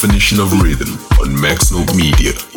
Definition of Rhythm on Max Note Media.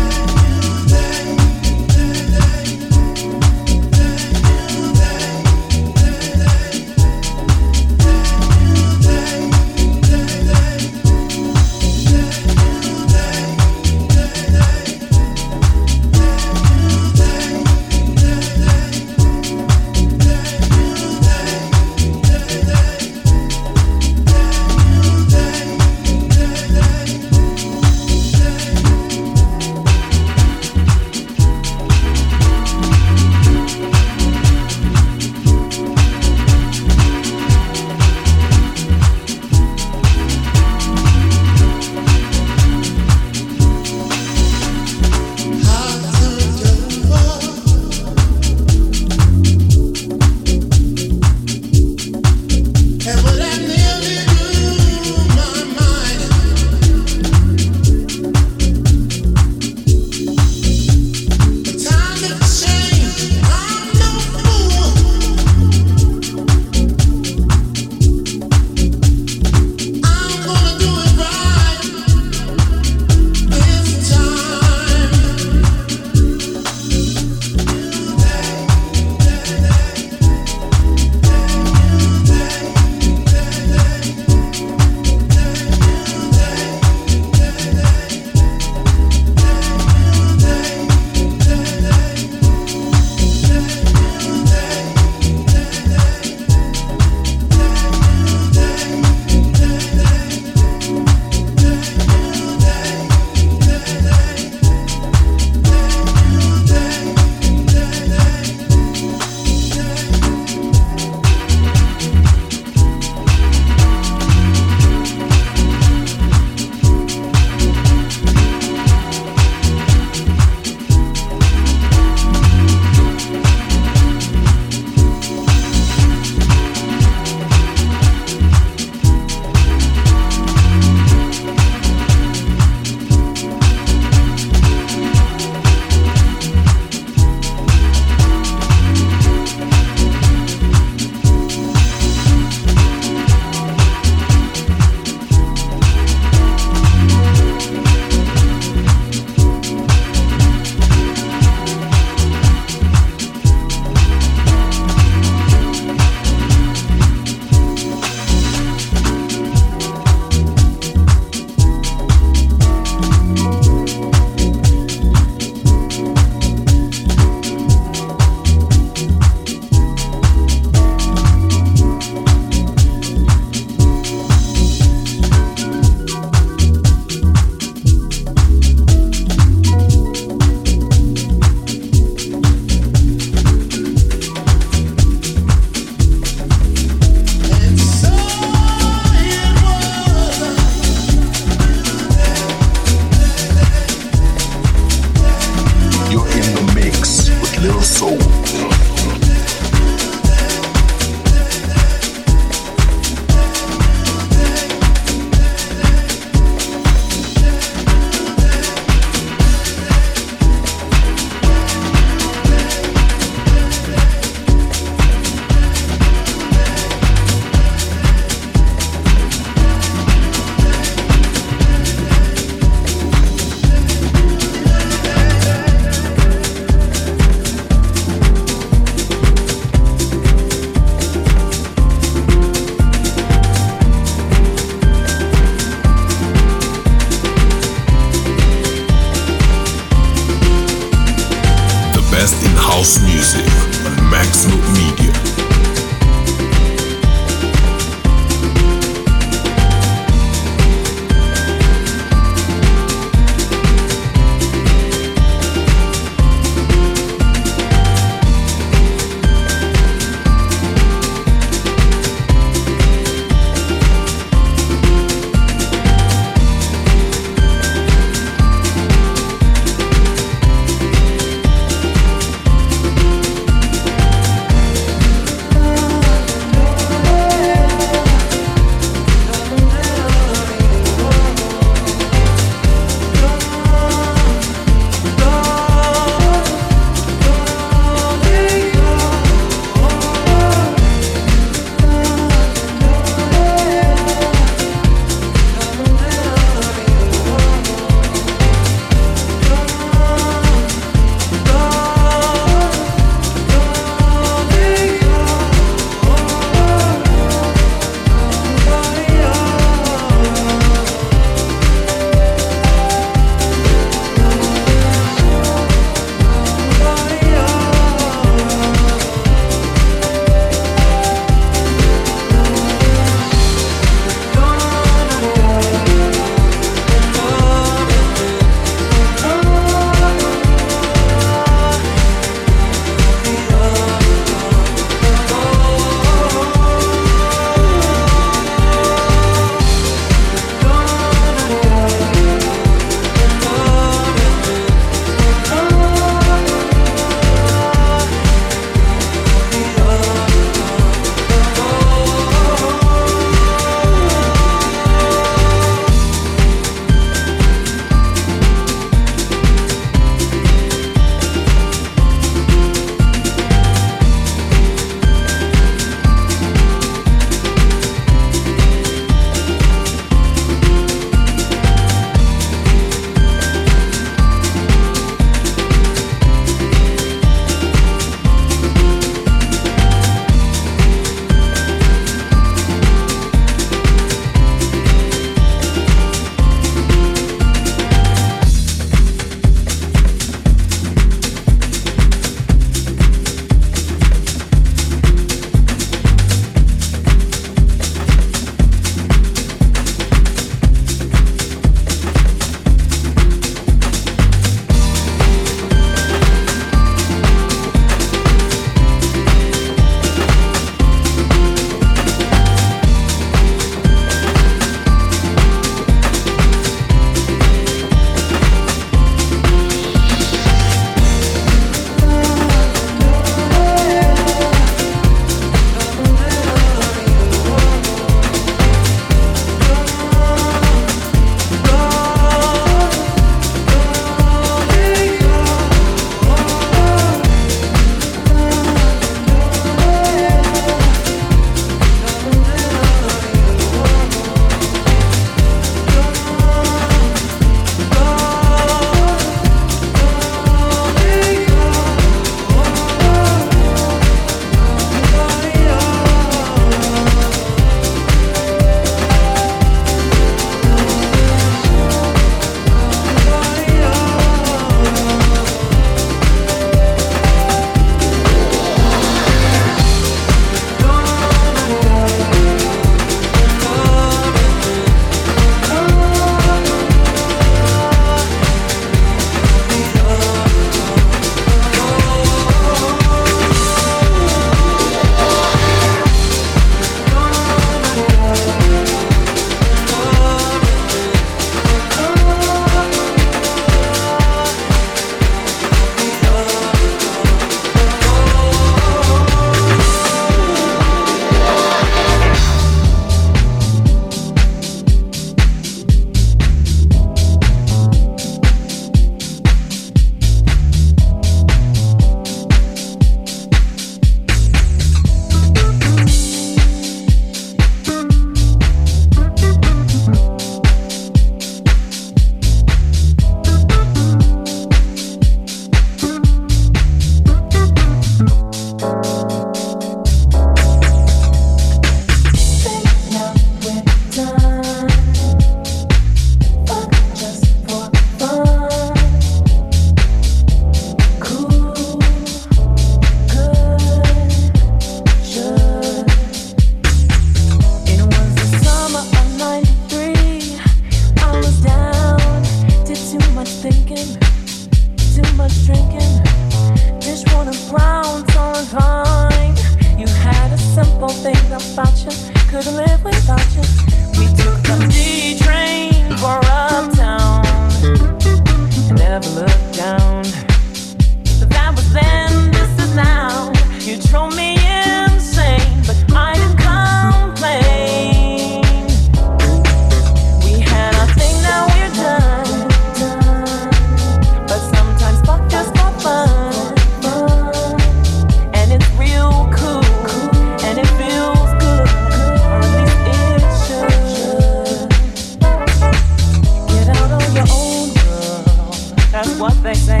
they say.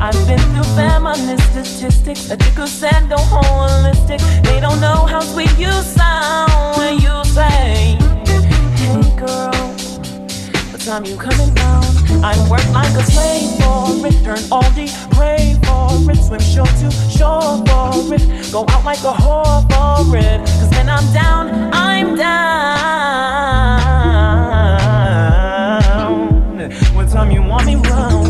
I've been through feminist statistics. A dick who said go holistic. They don't know how sweet you sound when you say, Hey girl, what time you coming down? I work like a slave for it. Turn all day, pray for it. Swim shore to shore for it. Go out like a whore for it. Cause when I'm down, I'm down. What time you want me round?